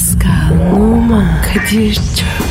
Pascal, Oman, Kadir çok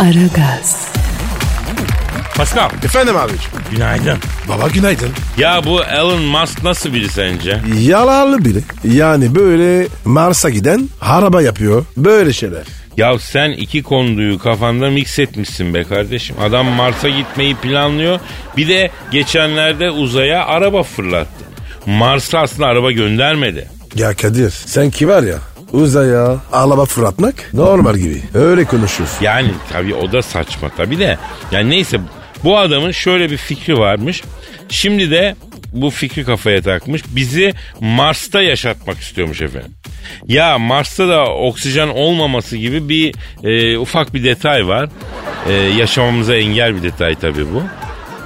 Aragaz, Pascal Efendim abiciğim. günaydın. Baba günaydın. Ya bu Elon Musk nasıl biri sence? Yalanlı biri. Yani böyle Mars'a giden araba yapıyor. Böyle şeyler. Ya sen iki konduyu kafanda mix etmişsin be kardeşim. Adam Mars'a gitmeyi planlıyor. Bir de geçenlerde uzaya araba fırlattı. Mars'a aslında araba göndermedi. Ya Kadir sen ki var ya uzaya araba fırlatmak normal gibi. Öyle konuşuyorsun. Yani tabii o da saçma tabii de. Yani neyse bu adamın şöyle bir fikri varmış. Şimdi de bu fikri kafaya takmış. Bizi Mars'ta yaşatmak istiyormuş efendim. Ya Mars'ta da oksijen olmaması gibi bir e, ufak bir detay var. E, yaşamamıza engel bir detay tabii bu.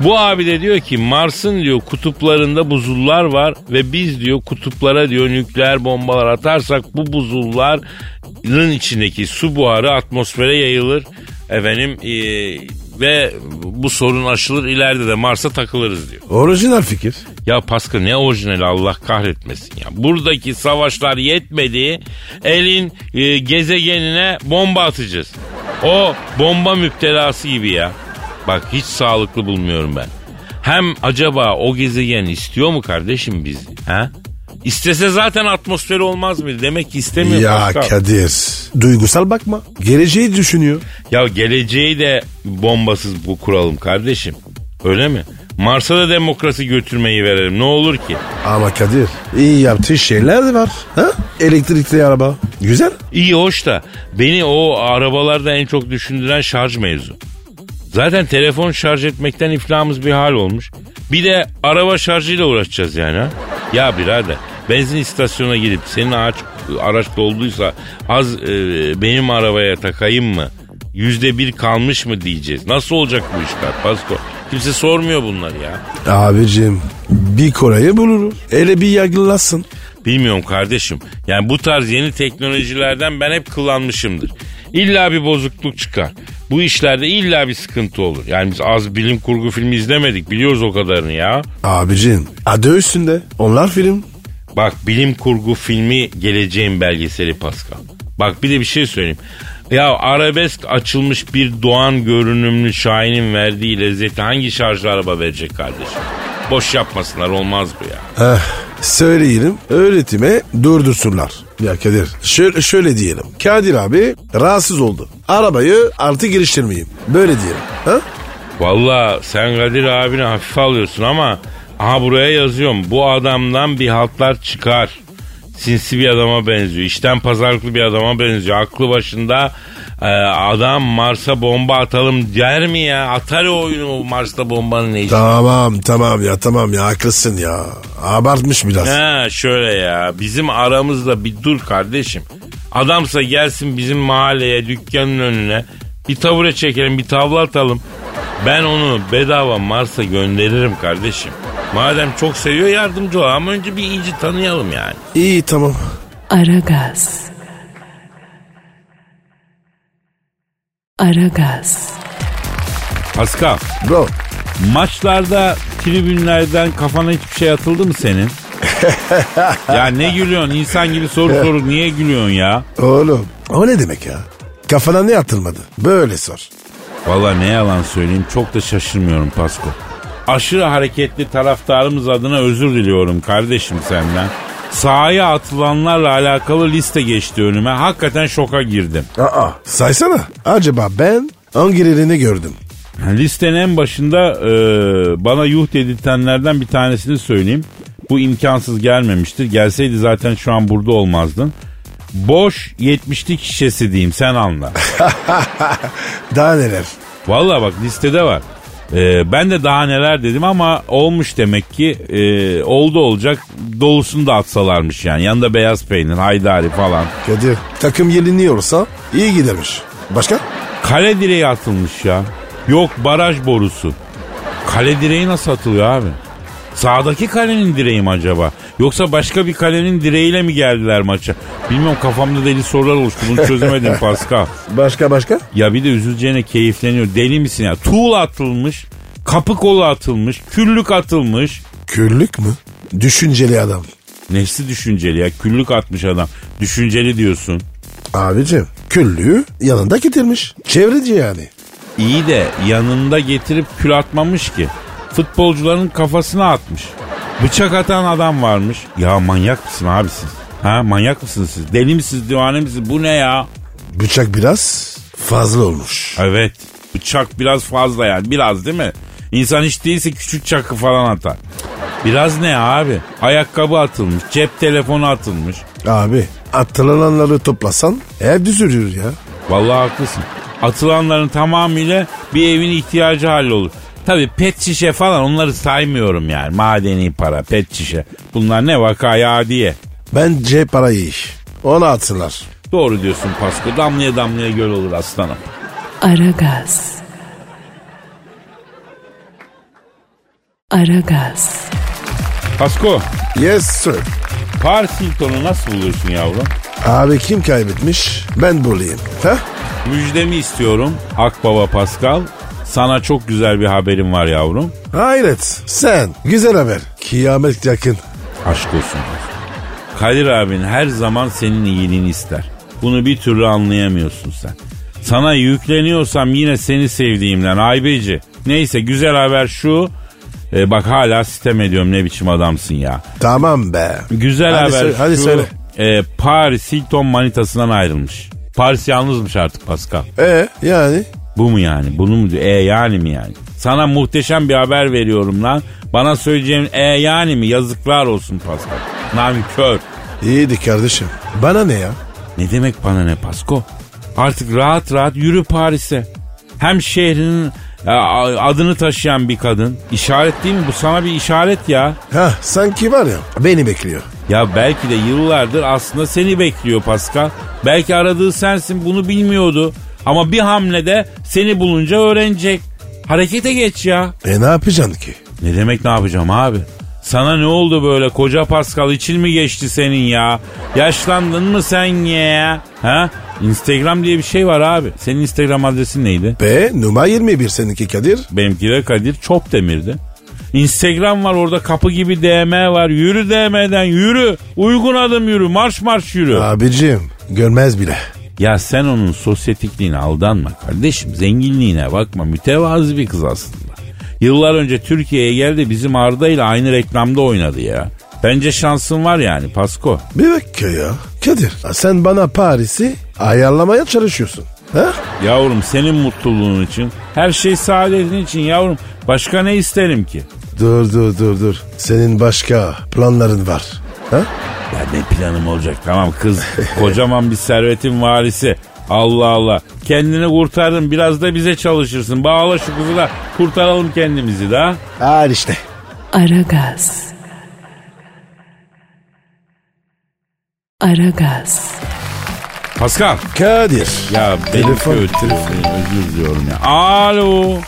Bu abi de diyor ki Mars'ın diyor kutuplarında buzullar var ve biz diyor kutuplara diyor nükleer bombalar atarsak bu buzulların içindeki su buharı atmosfere yayılır. Efendim e, ve bu sorun aşılır ileride de Mars'a takılırız diyor. Orijinal fikir. Ya Pascal ne orijinali Allah kahretmesin ya. Buradaki savaşlar yetmedi. Elin e, gezegenine bomba atacağız. O bomba müptelası gibi ya. Bak hiç sağlıklı bulmuyorum ben. Hem acaba o gezegen istiyor mu kardeşim bizi? Ha? İstese zaten atmosferi olmaz mıydı? Demek ki istemiyor Ya Pascal. Kadir duygusal bakma. Geleceği düşünüyor. Ya geleceği de bombasız bu kuralım kardeşim. Öyle mi? Mars'a da demokrasi götürmeyi verelim. Ne olur ki? Ama Kadir iyi yaptığı şeyler de var. Ha? Elektrikli araba. Güzel. İyi hoş da beni o arabalarda en çok düşündüren şarj mevzu. Zaten telefon şarj etmekten iflahımız bir hal olmuş. Bir de araba şarjıyla uğraşacağız yani ha. Ya birader benzin istasyonuna gidip senin araç, araç dolduysa az e, benim arabaya takayım mı? Yüzde bir kalmış mı diyeceğiz. Nasıl olacak bu işler Pasko? Kimse sormuyor bunları ya. Abicim bir Kore'yi buluruz. Hele bir yargılasın. Bilmiyorum kardeşim. Yani bu tarz yeni teknolojilerden ben hep kullanmışımdır. İlla bir bozukluk çıkar. Bu işlerde illa bir sıkıntı olur. Yani biz az bilim kurgu filmi izlemedik. Biliyoruz o kadarını ya. Abicim adı üstünde. Onlar film. Bak bilim kurgu filmi geleceğin belgeseli Pascal. Bak bir de bir şey söyleyeyim. Ya arabesk açılmış bir doğan görünümlü Şahin'in verdiği lezzeti hangi şarjlı araba verecek kardeşim? Boş yapmasınlar olmaz bu ya. Eh, söyleyelim öğretime durdursunlar. Ya Kadir şöyle, şöyle diyelim. Kadir abi rahatsız oldu. Arabayı artık geliştirmeyeyim. Böyle diyelim. Ha? Valla sen Kadir abine hafife alıyorsun ama aha buraya yazıyorum. Bu adamdan bir haltlar çıkar. Sinsi bir adama benziyor. İşten pazarlıklı bir adama benziyor. Aklı başında e, adam Mars'a bomba atalım der mi ya? Atar oyunu o Mars'ta bombanın ne işi? Tamam tamam ya tamam ya haklısın ya. Abartmış biraz. Ha şöyle ya bizim aramızda bir dur kardeşim. Adamsa gelsin bizim mahalleye dükkanın önüne bir tabure çekelim bir tavla atalım. Ben onu bedava Mars'a gönderirim kardeşim. Madem çok seviyor yardımcı ol ama önce bir iyice tanıyalım yani. İyi tamam. Aragaz. Aragaz, Pascal Bro maçlarda tribünlerden kafana hiçbir şey atıldı mı senin? ya ne gülüyorsun insan gibi soru soru niye gülüyorsun ya? oğlum o ne demek ya? Kafana ne atılmadı? Böyle sor. Valla ne yalan söyleyeyim çok da şaşırmıyorum Pasko. Aşırı hareketli taraftarımız adına özür diliyorum kardeşim senden. Sahaya atılanlarla alakalı liste geçti önüme. Hakikaten şoka girdim. Aa saysana. Acaba ben hangilerini gördüm? Listenin en başında e, bana yuh dedirtenlerden bir tanesini söyleyeyim. Bu imkansız gelmemiştir. Gelseydi zaten şu an burada olmazdın. Boş 70'lik şişesi diyeyim sen anla. Daha neler? Vallahi bak listede var. Ee, ben de daha neler dedim ama olmuş demek ki e, oldu olacak dolusunu da atsalarmış yani. Yanında beyaz peynir, haydari falan. Kadir takım yeniliyorsa iyi gidermiş. Başka? Kale direği atılmış ya. Yok baraj borusu. Kale direği nasıl atılıyor abi? Sağdaki kalenin direği mi acaba? Yoksa başka bir kalenin direğiyle mi geldiler maça? Bilmiyorum kafamda deli sorular oluştu. Bunu çözemedim Pascal. Başka başka? Ya bir de üzüleceğine keyifleniyor. Deli misin ya? Tuğla atılmış. Kapı kolu atılmış. Küllük atılmış. Küllük mü? Düşünceli adam. Nefsi düşünceli ya. Küllük atmış adam. Düşünceli diyorsun. Abicim küllüğü yanında getirmiş. Çevreci yani. İyi de yanında getirip kül atmamış ki. Futbolcuların kafasına atmış. Bıçak atan adam varmış. Ya manyak mısın abi siz? Ha manyak mısınız siz? Deli misiniz divane misiniz? Bu ne ya? Bıçak biraz fazla olmuş. Evet. Bıçak biraz fazla yani. Biraz değil mi? İnsan hiç değilse küçük çakı falan atar. Biraz ne abi? Ayakkabı atılmış. Cep telefonu atılmış. Abi atılanları toplasan ev düzülür ya. Vallahi haklısın. Atılanların tamamıyla bir evin ihtiyacı hallolur. Tabii pet şişe falan onları saymıyorum yani. Madeni para, pet şişe. Bunlar ne vakaya diye. Bence parayı iş. Ona atsınlar. Doğru diyorsun Pasko. Damlaya damlaya göl olur aslanım. Aragaz. Aragaz. Pasko, Yes sir. Paris Hilton'u nasıl buluyorsun yavrum? Abi kim kaybetmiş? Ben bulayım. Ha? Müjdemi istiyorum Akbaba Pascal. Sana çok güzel bir haberim var yavrum. Hayret. Sen. Güzel haber. Kıyamet yakın. Aşk olsun. Kadir abin her zaman senin iyiliğini ister. Bunu bir türlü anlayamıyorsun sen. Sana yükleniyorsam yine seni sevdiğimden aybeci. Neyse güzel haber şu. E, bak hala sitem ediyorum ne biçim adamsın ya. Tamam be. Güzel Hadi haber söyle- hadi şu. söyle. e, Paris Hilton manitasından ayrılmış. Paris yalnızmış artık Pascal. E yani? Bu mu yani? Bunu mu diyor? E yani mi yani? Sana muhteşem bir haber veriyorum lan. Bana söyleyeceğin e yani mi? Yazıklar olsun Pascal. Nankör. İyiydi kardeşim. Bana ne ya? Ne demek bana ne Pasko? Artık rahat rahat yürü Paris'e. Hem şehrinin e, adını taşıyan bir kadın. İşaret değil mi? Bu sana bir işaret ya. Ha sanki var ya beni bekliyor. Ya belki de yıllardır aslında seni bekliyor Pascal. Belki aradığı sensin bunu bilmiyordu. Ama bir hamlede seni bulunca öğrenecek. Harekete geç ya. E ne yapacaksın ki? Ne demek ne yapacağım abi? Sana ne oldu böyle koca Pascal için mi geçti senin ya? Yaşlandın mı sen ya? Ha? Instagram diye bir şey var abi. Senin Instagram adresin neydi? Be numara 21 seninki Kadir. Benimki de Kadir Çopdemir'di. Instagram var orada kapı gibi DM var. Yürü DM'den yürü. Uygun adım yürü. Marş marş yürü. Abicim görmez bile. Ya sen onun sosyetikliğine aldanma kardeşim. Zenginliğine bakma. Mütevazı bir kız aslında. Yıllar önce Türkiye'ye geldi bizim Arda ile aynı reklamda oynadı ya. Bence şansın var yani Pasko. Bir dakika ya. Kadir sen bana Paris'i ayarlamaya çalışıyorsun. Ha? Yavrum senin mutluluğun için, her şey saadetin için yavrum. Başka ne isterim ki? Dur dur dur dur. Senin başka planların var. Ha? Ya ne planım olacak tamam kız kocaman bir servetin varisi. Allah Allah. Kendini kurtardın biraz da bize çalışırsın. Bağla şu kızı da kurtaralım kendimizi da. Al işte. Aragaz. Aragaz. Pascal. Kadir. Ya benim Telefon, telefon. özür diliyorum ya. Alo.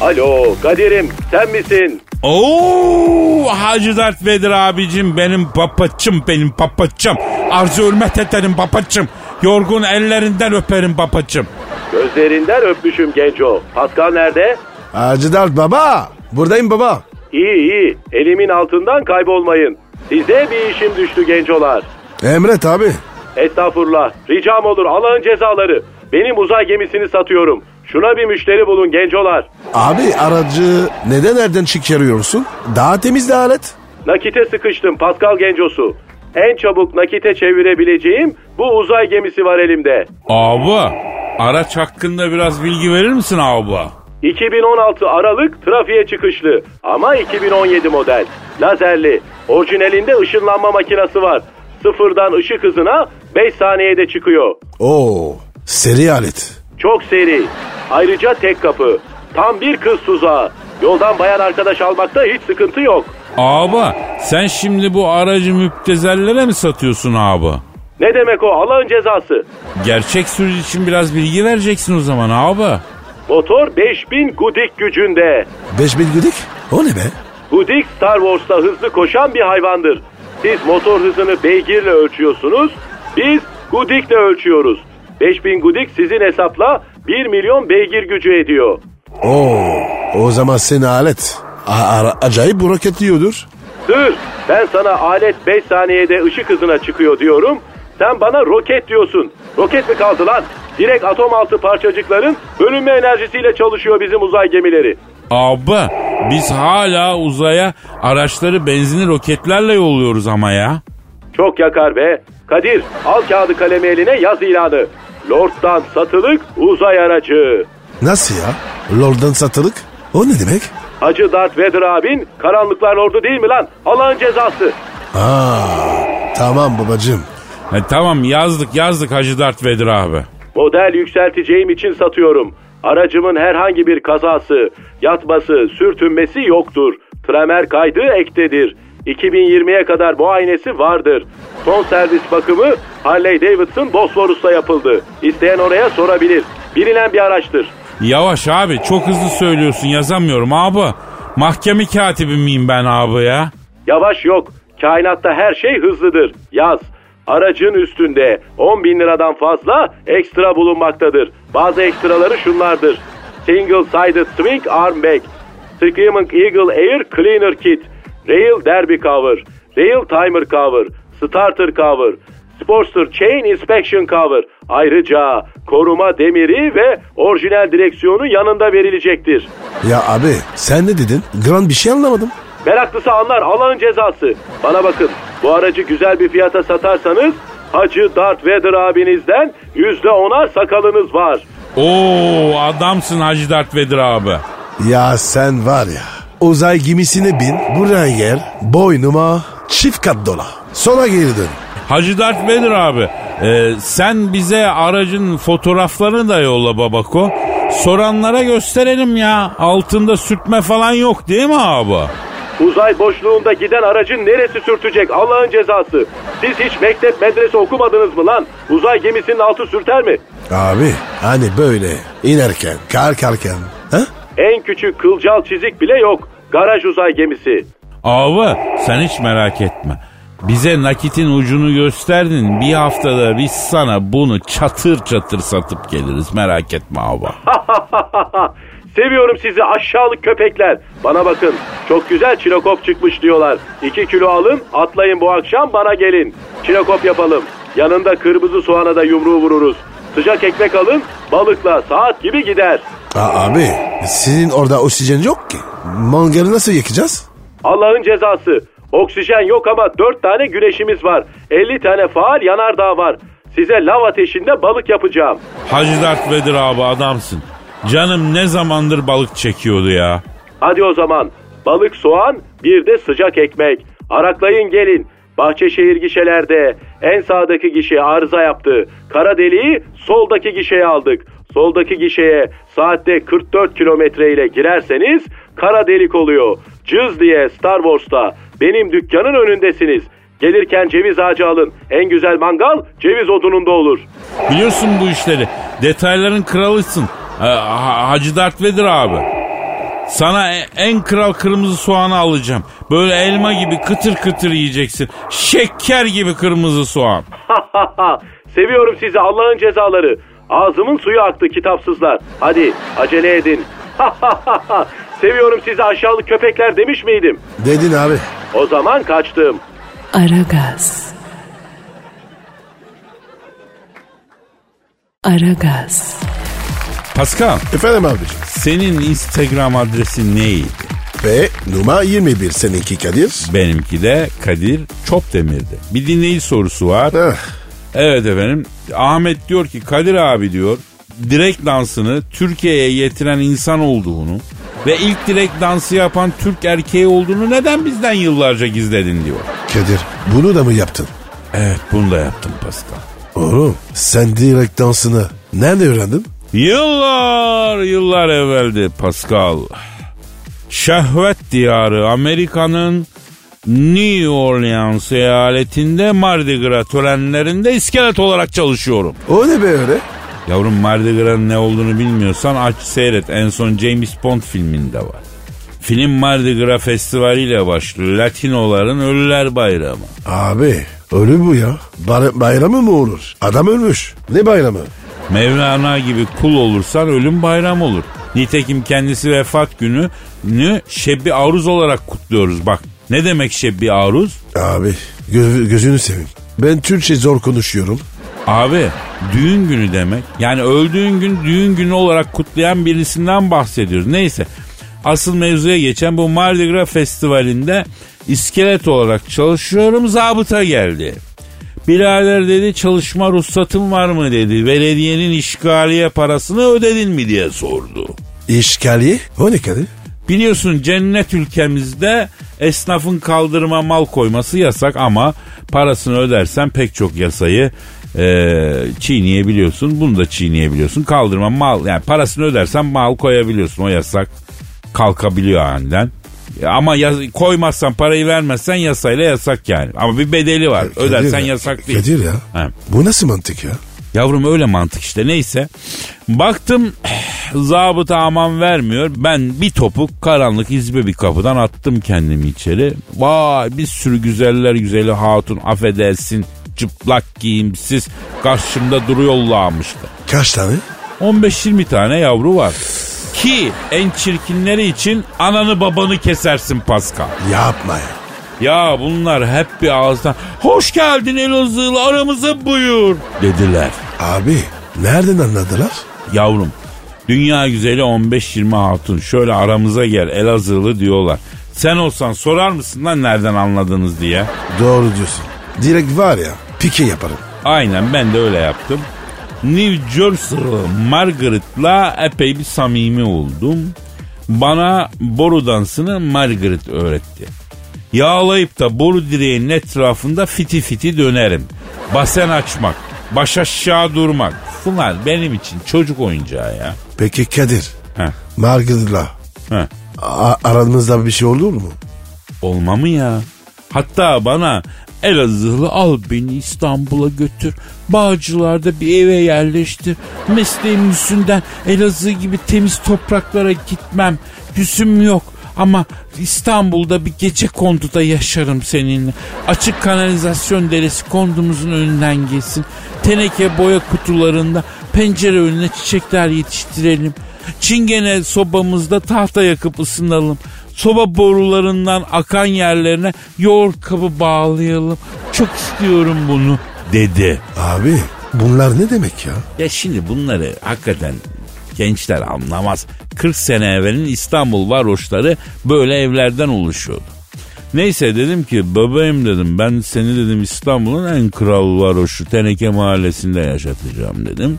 Alo Kadir'im sen misin? Oo Hacı Dert Vedir abicim benim papaçım benim papaçım. Arzu hürmet ederim papaçım. Yorgun ellerinden öperim papaçım. Gözlerinden öpmüşüm genco. Pascal nerede? Hacı Dert baba. Buradayım baba. İyi iyi elimin altından kaybolmayın. Size bir işim düştü gencolar. Emret abi. Estağfurullah ricam olur Allah'ın cezaları. Benim uzay gemisini satıyorum. Şuna bir müşteri bulun gencolar. Abi aracı neden nereden çıkarıyorsun? Daha temiz de alet. Nakite sıkıştım Pascal gencosu. En çabuk nakite çevirebileceğim bu uzay gemisi var elimde. Abi araç hakkında biraz bilgi verir misin abi? 2016 Aralık trafiğe çıkışlı ama 2017 model. Lazerli. Orijinalinde ışınlanma makinesi var. Sıfırdan ışık hızına 5 saniyede çıkıyor. Oo, seri alet. Çok seri. Ayrıca tek kapı. Tam bir kız tuzağı. Yoldan bayan arkadaş almakta hiç sıkıntı yok. Abi sen şimdi bu aracı müptezellere mi satıyorsun abi? Ne demek o Allah'ın cezası? Gerçek sürücü için biraz bilgi vereceksin o zaman abi. Motor 5000 gudik gücünde. 5000 güdük? O ne be? Gudik Star Wars'ta hızlı koşan bir hayvandır. Siz motor hızını beygirle ölçüyorsunuz, biz gudikle ölçüyoruz. 5000 gudik sizin hesapla 1 milyon beygir gücü ediyor. Oo, o zaman senin alet. A- ara- acayip bu roketliyordur. Dur, ben sana alet 5 saniyede ışık hızına çıkıyor diyorum. Sen bana roket diyorsun. Roket mi kaldı lan? Direkt atom altı parçacıkların bölünme enerjisiyle çalışıyor bizim uzay gemileri. Abi biz hala uzaya araçları benzinli roketlerle yolluyoruz ama ya. Çok yakar be. Kadir al kağıdı kalemi eline yaz ilanı. Lord'dan satılık uzay aracı. Nasıl ya? Lord'dan satılık? O ne demek? Hacı Darth Vader abin karanlıklar lordu değil mi lan? Allah'ın cezası. Aa, tamam babacığım. E, tamam yazdık yazdık Hacı Dert Vedir abi. Model yükselteceğim için satıyorum. Aracımın herhangi bir kazası, yatması, sürtünmesi yoktur. Tramer kaydı ektedir. 2020'ye kadar muayenesi vardır. Son servis bakımı Harley Davidson Bosphorus'ta yapıldı. İsteyen oraya sorabilir. Bilinen bir araçtır. Yavaş abi çok hızlı söylüyorsun yazamıyorum abi. Mahkeme katibi miyim ben abi ya? Yavaş yok. Kainatta her şey hızlıdır. Yaz. Aracın üstünde 10 bin liradan fazla ekstra bulunmaktadır. Bazı ekstraları şunlardır. Single Sided Swing Arm Bag, Screaming Eagle Air Cleaner Kit, Rail Derby Cover, Rail Timer Cover, Starter Cover, Sportster Chain Inspection Cover. Ayrıca koruma demiri ve orijinal direksiyonu yanında verilecektir. Ya abi sen ne dedin? Grand bir şey anlamadım. Meraklısı anlar Allah'ın cezası. Bana bakın bu aracı güzel bir fiyata satarsanız Hacı Darth Vader abinizden yüzde onar sakalınız var. Oo adamsın Hacı Dert Vedir abi. Ya sen var ya uzay gemisine bin buraya gel boynuma çift kat dola. Sonra geri dön. Hacı Dert Vedir abi. e, sen bize aracın fotoğraflarını da yolla babako. Soranlara gösterelim ya. Altında sürtme falan yok değil mi abi? Uzay boşluğunda giden aracın neresi sürtecek Allah'ın cezası. Siz hiç mektep medrese okumadınız mı lan? Uzay gemisinin altı sürter mi? Abi hani böyle inerken kalkarken ha? En küçük kılcal çizik bile yok. Garaj uzay gemisi. Abi sen hiç merak etme. Bize nakitin ucunu gösterdin. Bir haftada biz sana bunu çatır çatır satıp geliriz. Merak etme abi. Seviyorum sizi aşağılık köpekler. Bana bakın çok güzel çinokop çıkmış diyorlar. 2 kilo alın atlayın bu akşam bana gelin. Çinokop yapalım. Yanında kırmızı soğana da yumruğu vururuz. Sıcak ekmek alın balıkla saat gibi gider. Aa, abi sizin orada oksijen yok ki. Mangalı nasıl yakacağız? Allah'ın cezası. Oksijen yok ama 4 tane güneşimiz var. 50 tane faal yanardağ var. Size lav ateşinde balık yapacağım. Hacı Dert Vedir abi adamsın. Canım ne zamandır balık çekiyordu ya. Hadi o zaman balık soğan bir de sıcak ekmek. Araklayın gelin. Bahçeşehir gişelerde en sağdaki gişe arıza yaptı. Kara deliği soldaki gişeye aldık. Soldaki gişeye saatte 44 kilometre ile girerseniz kara delik oluyor. Cız diye Star Wars'ta benim dükkanın önündesiniz. Gelirken ceviz ağacı alın. En güzel mangal ceviz odununda olur. Biliyorsun bu işleri. Detayların kralısın. Ee, Ha- Hacı Dert Vedir abi. Sana e- en kral kırmızı soğanı alacağım. Böyle elma gibi kıtır kıtır yiyeceksin. Şeker gibi kırmızı soğan. Seviyorum sizi Allah'ın cezaları. Ağzımın suyu aktı kitapsızlar. Hadi acele edin. Seviyorum sizi aşağılık köpekler demiş miydim? Dedin abi. O zaman kaçtım. Aragaz. Aragaz. Pascal Efendim abicim. senin Instagram adresin neydi? Ve numara 21 seninki Kadir. Benimki de Kadir Çopdemir'di. Bir dinleyici sorusu var. Heh, Evet efendim. Ahmet diyor ki Kadir abi diyor direkt dansını Türkiye'ye getiren insan olduğunu ve ilk direkt dansı yapan Türk erkeği olduğunu neden bizden yıllarca gizledin diyor. Kadir bunu da mı yaptın? Evet bunu da yaptım Pascal. Oğlum sen direkt dansını nerede öğrendin? Yıllar yıllar evveldi Pascal. Şehvet diyarı Amerika'nın New Orleans eyaletinde Mardi Gras törenlerinde iskelet olarak çalışıyorum. O ne be öyle? Yavrum Mardi Gras'ın ne olduğunu bilmiyorsan aç seyret. En son James Bond filminde var. Film Mardi Gras Festivali ile başlıyor. Latinoların Ölüler Bayramı. Abi ölü bu ya. Bar- bayramı mı olur? Adam ölmüş. Ne bayramı? Mevlana gibi kul olursan ölüm bayram olur. Nitekim kendisi vefat gününü Şebbi Aruz olarak kutluyoruz. Bak ne demek Şebbi Aruz? Abi gö- gözünü seveyim. Ben Türkçe zor konuşuyorum. Abi düğün günü demek. Yani öldüğün gün düğün günü olarak kutlayan birisinden bahsediyoruz. Neyse asıl mevzuya geçen bu Mardi Gras Festivali'nde iskelet olarak çalışıyorum zabıta geldi. Birader dedi çalışma ruhsatın var mı dedi. Belediyenin işgaliye parasını ödedin mi diye sordu. İşgaliye? O ne Kadir? Biliyorsun cennet ülkemizde esnafın kaldırıma mal koyması yasak ama parasını ödersen pek çok yasayı e, çiğneyebiliyorsun. Bunu da çiğneyebiliyorsun. Kaldırma mal yani parasını ödersen mal koyabiliyorsun. O yasak kalkabiliyor aniden. Ama yaz, koymazsan parayı vermezsen yasayla yasak yani. Ama bir bedeli var. Kadir Ödersen ya, yasak değil. Kadir ya. He. Bu nasıl mantık ya? Yavrum öyle mantık işte neyse. Baktım zabıta aman vermiyor. Ben bir topuk karanlık izbe bir kapıdan attım kendimi içeri. Vay bir sürü güzeller güzeli hatun affedersin çıplak giyimsiz karşımda duruyorlarmıştı. Kaç tane? 15-20 tane yavru var. Ki en çirkinleri için ananı babanı kesersin Pascal. Yapma ya. Ya bunlar hep bir ağızdan hoş geldin Elazığlı aramıza buyur dediler. Abi nereden anladılar? Yavrum dünya güzeli 15-20 hatun şöyle aramıza gel Elazığlı diyorlar. Sen olsan sorar mısın lan nereden anladınız diye. Doğru diyorsun. Direkt var ya pike yaparım. Aynen ben de öyle yaptım. New Jersey'lı Margaret'la epey bir samimi oldum. Bana boru dansını Margaret öğretti. Yağlayıp da boru direğinin etrafında fiti fiti dönerim. Basen açmak, baş aşağı durmak. Bunlar benim için çocuk oyuncağı ya. Peki Kadir. Heh, Margaret'la heh. a- aranızda bir şey olur mu? Olma mı ya? Hatta bana Elazığlı al beni İstanbul'a götür. Bağcılar'da bir eve yerleştir. Mesleğim yüzünden Elazığ gibi temiz topraklara gitmem. Yüzüm yok. Ama İstanbul'da bir gece konduda yaşarım seninle. Açık kanalizasyon deresi kondumuzun önünden geçsin. Teneke boya kutularında pencere önüne çiçekler yetiştirelim. Çingene sobamızda tahta yakıp ısınalım. Soba borularından akan yerlerine yoğurt kabı bağlayalım. Çok istiyorum bunu dedi. Abi bunlar ne demek ya? Ya şimdi bunları hakikaten gençler anlamaz. 40 sene evvelin İstanbul varoşları böyle evlerden oluşuyordu. Neyse dedim ki bebeğim dedim ben seni dedim İstanbul'un en kral varoşu Teneke mahallesinde yaşatacağım dedim.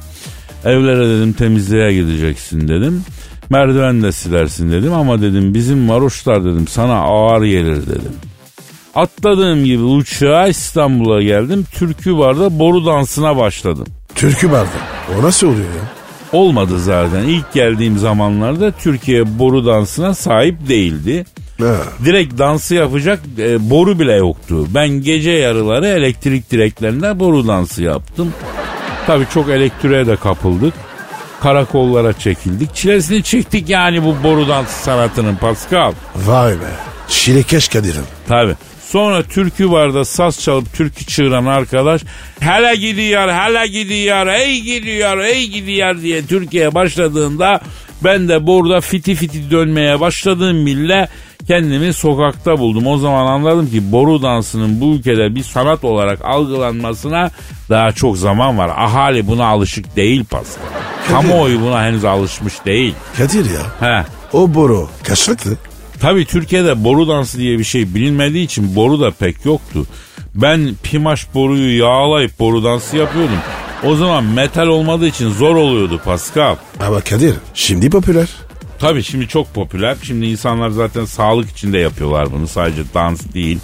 Evlere dedim temizliğe gideceksin dedim. Merdiven de silersin dedim ama dedim bizim varoşlar dedim sana ağır gelir dedim. Atladığım gibi uçağa İstanbul'a geldim. Türkü barda boru dansına başladım. Türkü vardı. O nasıl oluyor ya? Olmadı zaten. İlk geldiğim zamanlarda Türkiye boru dansına sahip değildi. Ha. Direkt dansı yapacak e, boru bile yoktu. Ben gece yarıları elektrik direklerinde boru dansı yaptım. Tabii çok elektriğe de kapıldık. Karakollara çekildik. Çilesini çektik yani bu boru dansı sanatının Pascal. Vay be. Şilekeş Kadir'im. Tabii. Sonra türkü vardı saz çalıp türkü çığıran arkadaş hele gidiyor hele gidiyor ey gidiyor ey gidiyor diye Türkiye'ye başladığında ben de burada fiti fiti dönmeye başladığım bile kendimi sokakta buldum. O zaman anladım ki boru dansının bu ülkede bir sanat olarak algılanmasına daha çok zaman var. Ahali buna alışık değil Pascal. Kamuoyu buna henüz alışmış değil. Kadir ya. He. O boru kaçlıktı? Tabii Türkiye'de boru dansı diye bir şey bilinmediği için boru da pek yoktu. Ben pimaş boruyu yağlayıp boru dansı yapıyordum. O zaman metal olmadığı için zor oluyordu Pascal. Ama Kadir şimdi popüler. Tabii şimdi çok popüler. Şimdi insanlar zaten sağlık için de yapıyorlar bunu. Sadece dans değil.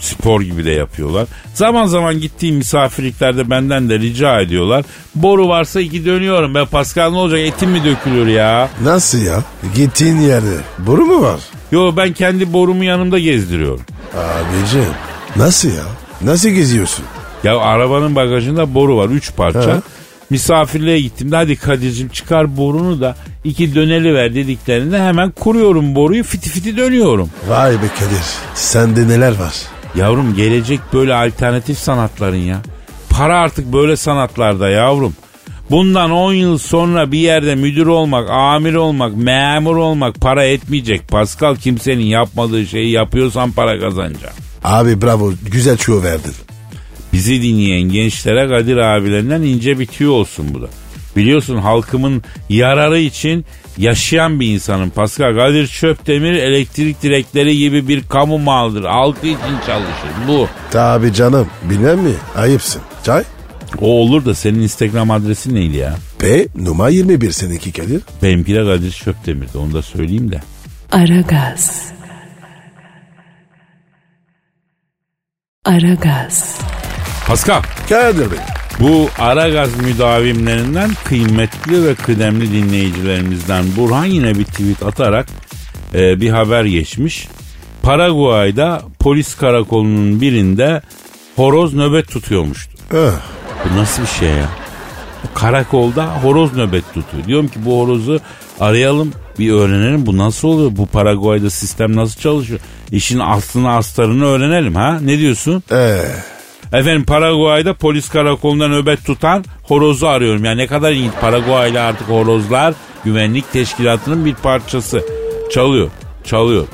Spor gibi de yapıyorlar. Zaman zaman gittiğim misafirliklerde benden de rica ediyorlar. Boru varsa iki dönüyorum. Be Pascal ne olacak etim mi dökülür ya? Nasıl ya? Gittiğin yerde boru mu var? Yo ben kendi borumu yanımda gezdiriyorum. Abicim nasıl ya? Nasıl geziyorsun? Ya arabanın bagajında boru var. Üç parça. He. Misafirliğe gittim. Hadi Kadir'cim çıkar borunu da iki döneli ver dediklerinde hemen kuruyorum boruyu fiti fiti dönüyorum. Vay be Kadir. Sende neler var? Yavrum gelecek böyle alternatif sanatların ya. Para artık böyle sanatlarda yavrum. Bundan 10 yıl sonra bir yerde müdür olmak, amir olmak, memur olmak para etmeyecek. Pascal kimsenin yapmadığı şeyi yapıyorsan para kazanacaksın. Abi bravo güzel çuğu verdin. Bizi dinleyen gençlere Kadir abilerinden ince bir tüyo olsun bu da. Biliyorsun halkımın yararı için yaşayan bir insanın Pascal Kadir Çöptemir elektrik direkleri gibi bir kamu malıdır. Halkı için çalışır bu. Tabi canım bilmem mi? Ayıpsın. Çay? O olur da senin Instagram adresin neydi ya? P numara 21 seninki Kadir. Benimki de Kadir Çöptemir'di onu da söyleyeyim de. Aragaz. Aragaz. Pascal Kadir Bey. bu ara gaz müdavimlerinden kıymetli ve kıdemli dinleyicilerimizden Burhan yine bir tweet atarak e, bir haber geçmiş. Paraguay'da polis karakolunun birinde horoz nöbet tutuyormuştu. Ah, Bu nasıl bir şey ya? Karakolda horoz nöbet tutuyor. Diyorum ki bu horozu arayalım bir öğrenelim. Bu nasıl oluyor? Bu Paraguay'da sistem nasıl çalışıyor? İşin aslını astarını öğrenelim ha? Ne diyorsun? ee, Efendim Paraguay'da polis karakolunda nöbet tutan horozu arıyorum. Yani ne kadar ilginç Paraguay'la artık horozlar güvenlik teşkilatının bir parçası. Çalıyor, çalıyor.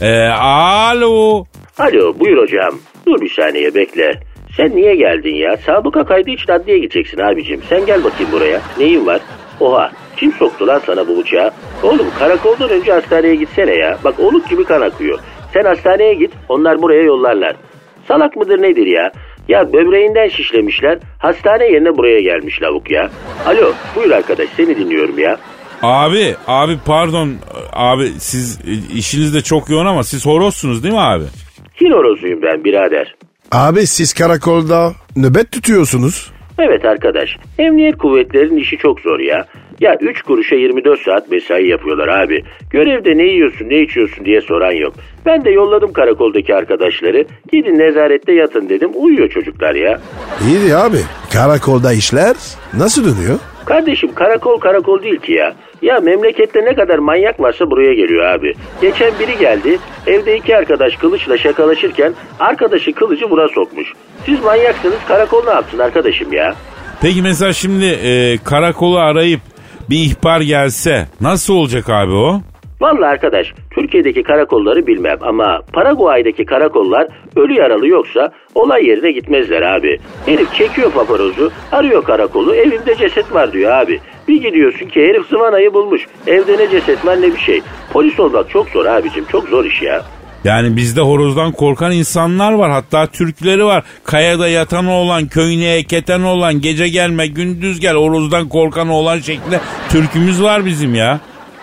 Ee, alo. Alo buyur hocam. Dur bir saniye bekle. Sen niye geldin ya? Sabıka kaydı için adliye gideceksin abicim. Sen gel bakayım buraya. Neyin var? Oha kim soktu lan sana bu bıçağı? Oğlum karakoldan önce hastaneye gitsene ya. Bak oluk gibi kan akıyor. Sen hastaneye git onlar buraya yollarlar. Salak mıdır nedir ya? Ya böbreğinden şişlemişler. Hastane yerine buraya gelmiş lavuk ya. Alo buyur arkadaş seni dinliyorum ya. Abi, abi pardon. Abi siz işiniz de çok yoğun ama siz horozsunuz değil mi abi? Hin horozuyum ben birader. Abi siz karakolda nöbet tutuyorsunuz. Evet arkadaş. Emniyet kuvvetlerinin işi çok zor ya. Ya 3 kuruşa 24 saat mesai yapıyorlar abi. Görevde ne yiyorsun ne içiyorsun diye soran yok. Ben de yolladım karakoldaki arkadaşları. Gidin nezarette yatın dedim. Uyuyor çocuklar ya. İyi abi. Karakolda işler nasıl dönüyor? Kardeşim karakol karakol değil ki ya. Ya memlekette ne kadar manyak varsa buraya geliyor abi. Geçen biri geldi. Evde iki arkadaş kılıçla şakalaşırken arkadaşı kılıcı buna sokmuş. Siz manyaksınız karakol ne yapsın arkadaşım ya? Peki mesela şimdi e, karakolu arayıp bir ihbar gelse nasıl olacak abi o? Vallahi arkadaş Türkiye'deki karakolları bilmem ama Paraguay'daki karakollar ölü yaralı yoksa olay yerine gitmezler abi. Herif çekiyor paparozu arıyor karakolu evimde ceset var diyor abi. Bir gidiyorsun ki herif zıvanayı bulmuş. Evde ne ceset var ne bir şey. Polis olmak çok zor abicim çok zor iş ya. Yani bizde horozdan korkan insanlar var. Hatta Türkleri var. Kayada yatan olan, köyüne eketen olan, gece gelme gündüz gel horozdan korkan olan şeklinde türkümüz var bizim ya.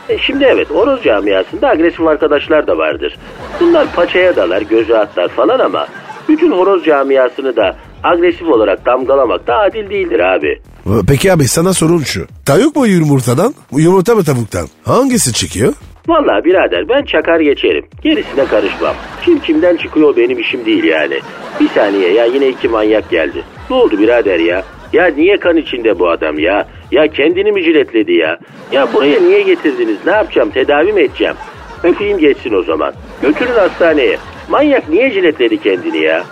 E şimdi evet Oroz camiasında agresif arkadaşlar da vardır. Bunlar paçaya dalar, göze atlar falan ama bütün horoz camiasını da agresif olarak damgalamak da adil değildir abi. Peki abi sana sorun şu. Tavuk mu yumurtadan? Yumurta mı tavuktan? Hangisi çıkıyor? Vallahi birader ben çakar geçerim. Gerisine karışmam. Kim kimden çıkıyor benim işim değil yani. Bir saniye ya yine iki manyak geldi. Ne oldu birader ya? Ya niye kan içinde bu adam ya? Ya kendini mi jiletledi ya? Ya buraya niye getirdiniz? Ne yapacağım? Tedavi mi edeceğim? Öpeyim geçsin o zaman. Götürün hastaneye. Manyak niye jiletledi kendini ya?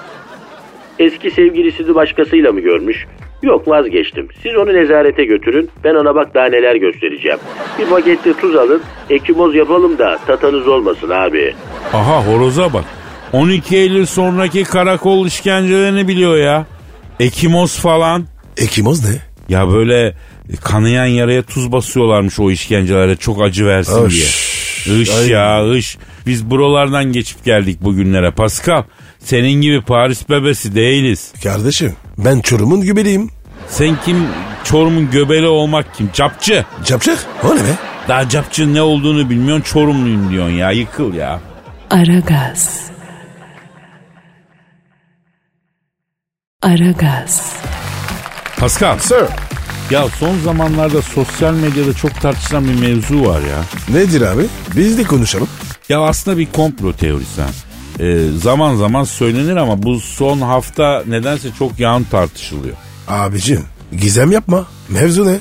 Eski sevgilisini başkasıyla mı görmüş? Yok vazgeçtim. Siz onu nezarete götürün. Ben ona bak daha neler göstereceğim. Bir pakette tuz alın. Ekimoz yapalım da tatanız olmasın abi. Aha horoza bak. 12 Eylül sonraki karakol işkencelerini biliyor ya. Ekimoz falan. Ekimoz ne? Ya böyle kanayan yaraya tuz basıyorlarmış o işkencelere çok acı versin Öş. diye. Iş Ay. ya iş. Biz buralardan geçip geldik bugünlere Pascal. Senin gibi Paris bebesi değiliz. Kardeşim ben Çorum'un gübeliyim. Sen kim? Çorum'un göbeli olmak kim? Capçı. Çapçak o ne be? Daha capçının ne olduğunu bilmiyorsun Çorumluyum diyorsun ya yıkıl ya. Aragaz. Aragaz, Pascal. Sir. Ya son zamanlarda sosyal medyada çok tartışılan bir mevzu var ya. Nedir abi? Biz de konuşalım. Ya aslında bir komplo teorisi. Ee, zaman zaman söylenir ama bu son hafta nedense çok yağın tartışılıyor. Abicim gizem yapma. Mevzu ne?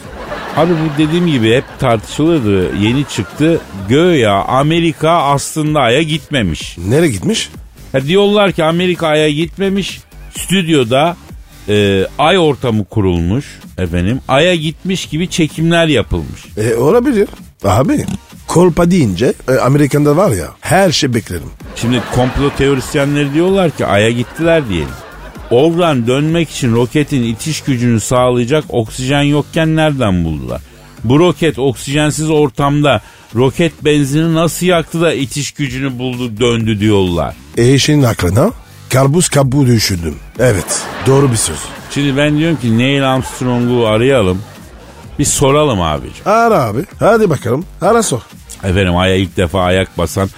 Abi bu dediğim gibi hep tartışılırdı. Yeni çıktı. Göya Amerika aslında Ay'a gitmemiş. Nereye gitmiş? Ha diyorlar ki Amerika Ay'a gitmemiş. Stüdyoda e, Ay ortamı kurulmuş efendim. Ay'a gitmiş gibi çekimler yapılmış. E, olabilir. Abi kolpa deyince e, Amerika'da var ya her şey beklerim. Şimdi komplo teorisyenleri diyorlar ki Ay'a gittiler diyelim. Oradan dönmek için roketin itiş gücünü sağlayacak oksijen yokken nereden buldular? Bu roket oksijensiz ortamda roket benzini nasıl yaktı da itiş gücünü buldu döndü diyorlar. E işin aklına karbuz kabuğu düşündüm. Evet doğru bir söz. Şimdi ben diyorum ki Neil Armstrong'u arayalım. Bir soralım abicim. Ara abi hadi bakalım ara sor. Efendim Ay'a ilk defa ayak basan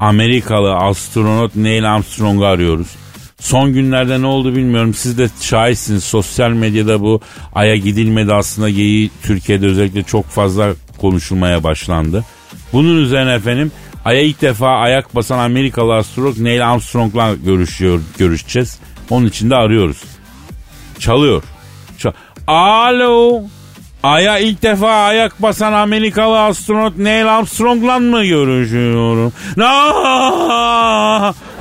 Amerikalı astronot Neil Armstrong'u arıyoruz. Son günlerde ne oldu bilmiyorum. Siz de şahitsiniz. Sosyal medyada bu Ay'a gidilmedi aslında geyiği Türkiye'de özellikle çok fazla konuşulmaya başlandı. Bunun üzerine efendim Ay'a ilk defa ayak basan Amerikalı astronot Neil Armstrong'la görüşüyor, görüşeceğiz. Onun için de arıyoruz. Çalıyor. Çal- Alo. Ay'a ilk defa ayak basan Amerikalı astronot Neil Armstrong'la mı görüşüyorum? Ne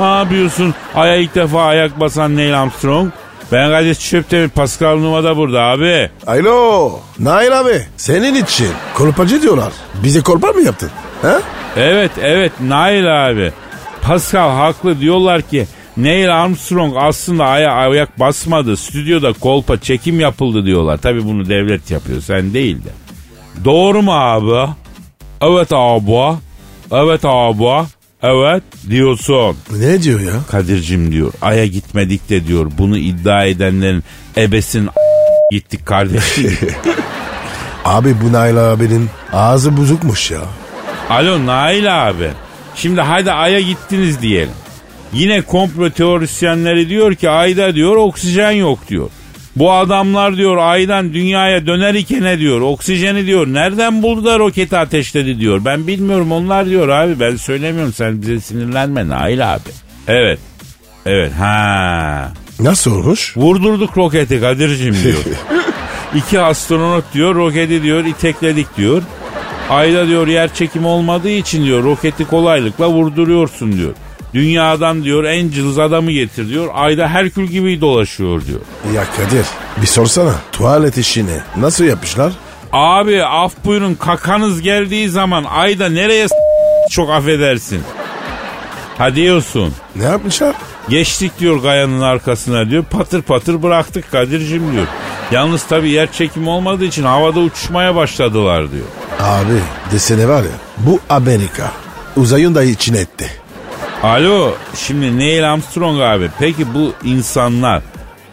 yapıyorsun? Ay'a ilk defa ayak basan Neil Armstrong. Ben Kadir Çöptemir, Pascal Numa da burada abi. Alo Nail abi senin için kolpacı diyorlar. Bize kolpa mı yaptın? Ha? Evet evet Nail abi. Pascal haklı diyorlar ki Neil Armstrong aslında aya ayak basmadı. Stüdyoda kolpa çekim yapıldı diyorlar. Tabi bunu devlet yapıyor sen değil de. Doğru mu abi? Evet abi. Evet abi. Evet diyorsun. Ne diyor ya? Kadir'cim diyor. Ay'a gitmedik de diyor. Bunu iddia edenlerin ebesin gittik kardeşim. Abi bu Nail abinin ağzı bozukmuş ya. Alo Nail abi. Şimdi hadi Ay'a gittiniz diyelim. Yine komplo teorisyenleri diyor ki Ay'da diyor oksijen yok diyor. Bu adamlar diyor Ay'dan dünyaya döner iken ne diyor oksijeni diyor nereden buldu da roketi ateşledi diyor. Ben bilmiyorum onlar diyor abi ben söylemiyorum sen bize sinirlenme Nail abi. Evet. Evet ha. Nasıl olmuş? Vurdurduk roketi Kadir'cim diyor. İki astronot diyor roketi diyor itekledik diyor. Ayda diyor yer çekimi olmadığı için diyor roketi kolaylıkla vurduruyorsun diyor. Dünyadan diyor en cılız adamı getir diyor. Ayda Herkül gibi dolaşıyor diyor. Ya Kadir bir sorsana tuvalet işini nasıl yapmışlar? Abi af buyurun kakanız geldiği zaman ayda nereye s- çok affedersin. Ha diyorsun. Ne yapmışlar? Geçtik diyor kayanın arkasına diyor. Patır patır bıraktık Kadir'cim diyor. Yalnız tabii yer çekimi olmadığı için havada uçuşmaya başladılar diyor. Abi desene var ya bu Amerika uzayın da içine etti. Alo şimdi Neil Armstrong abi peki bu insanlar